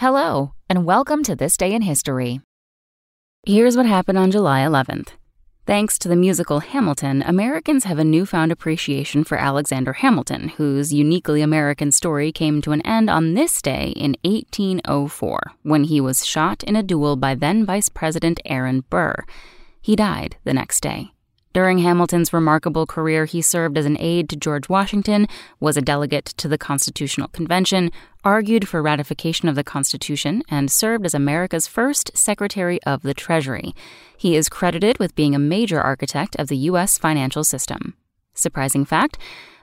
Hello, and welcome to This Day in History. Here's what happened on July 11th. Thanks to the musical Hamilton, Americans have a newfound appreciation for Alexander Hamilton, whose uniquely American story came to an end on this day in 1804 when he was shot in a duel by then Vice President Aaron Burr. He died the next day. During Hamilton's remarkable career, he served as an aide to George Washington, was a delegate to the Constitutional Convention, argued for ratification of the Constitution, and served as America's first Secretary of the Treasury. He is credited with being a major architect of the U.S. financial system. Surprising fact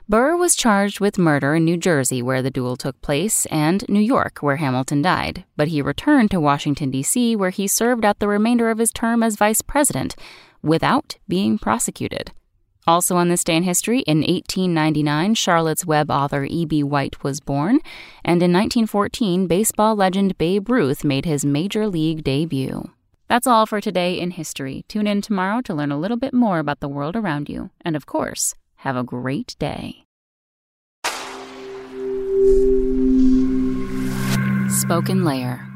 Burr was charged with murder in New Jersey, where the duel took place, and New York, where Hamilton died, but he returned to Washington, D.C., where he served out the remainder of his term as vice president without being prosecuted. Also on this day in history, in 1899, Charlotte's Web author E.B. White was born, and in 1914, baseball legend Babe Ruth made his major league debut. That's all for today in history. Tune in tomorrow to learn a little bit more about the world around you. And of course, have a great day. Spoken Layer